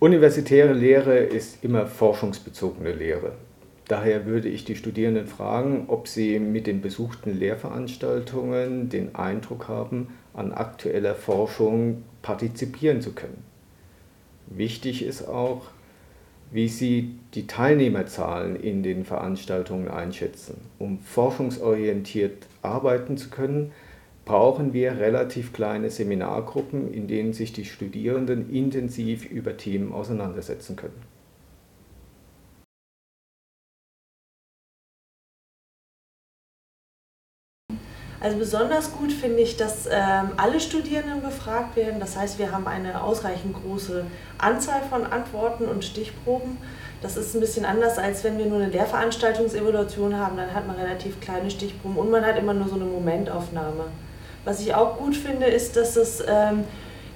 Universitäre Lehre ist immer forschungsbezogene Lehre. Daher würde ich die Studierenden fragen, ob sie mit den besuchten Lehrveranstaltungen den Eindruck haben, an aktueller Forschung partizipieren zu können. Wichtig ist auch, wie Sie die Teilnehmerzahlen in den Veranstaltungen einschätzen. Um forschungsorientiert arbeiten zu können, brauchen wir relativ kleine Seminargruppen, in denen sich die Studierenden intensiv über Themen auseinandersetzen können. Also besonders gut finde ich, dass ähm, alle Studierenden befragt werden. Das heißt, wir haben eine ausreichend große Anzahl von Antworten und Stichproben. Das ist ein bisschen anders, als wenn wir nur eine Lehrveranstaltungsevaluation haben. Dann hat man relativ kleine Stichproben und man hat immer nur so eine Momentaufnahme. Was ich auch gut finde, ist, dass es ähm,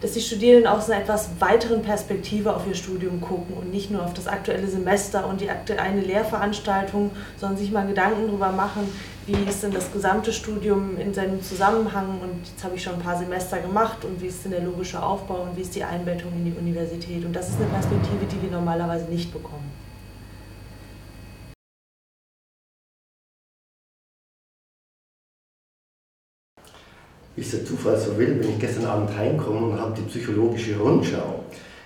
dass die Studierenden aus einer etwas weiteren Perspektive auf ihr Studium gucken und nicht nur auf das aktuelle Semester und die aktuelle Lehrveranstaltung, sondern sich mal Gedanken darüber machen, wie ist denn das gesamte Studium in seinem Zusammenhang und jetzt habe ich schon ein paar Semester gemacht und wie ist denn der logische Aufbau und wie ist die Einbettung in die Universität und das ist eine Perspektive, die wir normalerweise nicht bekommen. Wie es der Zufall so will, bin ich gestern Abend heimgekommen und habe die psychologische Rundschau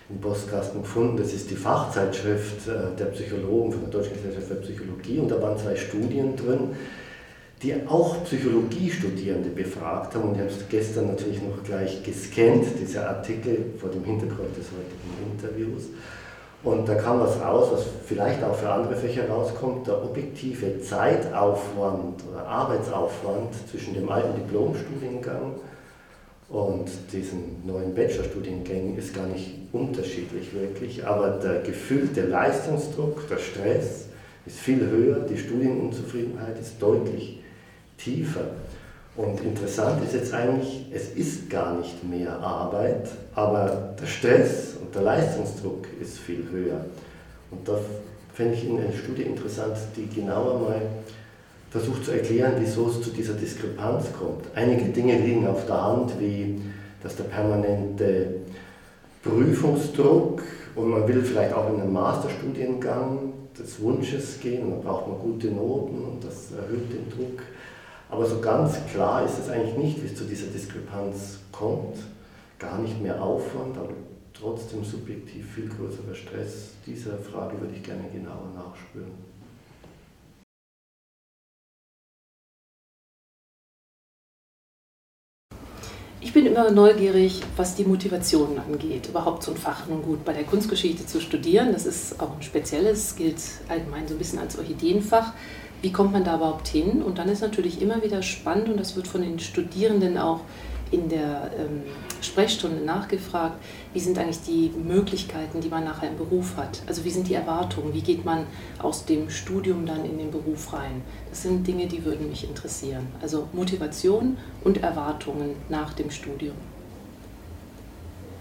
im Postkasten gefunden. Das ist die Fachzeitschrift äh, der Psychologen von der Deutschen Gesellschaft für Psychologie und da waren zwei Studien drin, die auch Psychologiestudierende befragt haben und ich habe es gestern natürlich noch gleich gescannt, dieser Artikel vor dem Hintergrund des heutigen Interviews. Und da kam was raus, was vielleicht auch für andere Fächer rauskommt, der objektive Zeitaufwand oder Arbeitsaufwand zwischen dem alten Diplomstudiengang und diesen neuen Bachelorstudiengängen ist gar nicht unterschiedlich wirklich, aber der gefühlte Leistungsdruck, der Stress ist viel höher, die Studienunzufriedenheit ist deutlich tiefer. Und interessant ist jetzt eigentlich, es ist gar nicht mehr Arbeit, aber der Stress und der Leistungsdruck ist viel höher. Und da fände ich in einer Studie interessant, die genauer mal versucht zu erklären, wieso es zu dieser Diskrepanz kommt. Einige Dinge liegen auf der Hand, wie dass der permanente Prüfungsdruck und man will vielleicht auch in einen Masterstudiengang des Wunsches gehen und dann braucht man gute Noten und das erhöht den Druck. Aber so ganz klar ist es eigentlich nicht, wie es zu dieser Diskrepanz kommt. Gar nicht mehr Aufwand, aber trotzdem subjektiv viel größerer Stress. Dieser Frage würde ich gerne genauer nachspüren. Ich bin immer neugierig, was die Motivation angeht, überhaupt so ein Fach nun gut bei der Kunstgeschichte zu studieren. Das ist auch ein spezielles, gilt allgemein so ein bisschen als Orchideenfach wie kommt man da überhaupt hin? Und dann ist natürlich immer wieder spannend und das wird von den Studierenden auch in der ähm, Sprechstunde nachgefragt, wie sind eigentlich die Möglichkeiten, die man nachher im Beruf hat? Also wie sind die Erwartungen? Wie geht man aus dem Studium dann in den Beruf rein? Das sind Dinge, die würden mich interessieren. Also Motivation und Erwartungen nach dem Studium.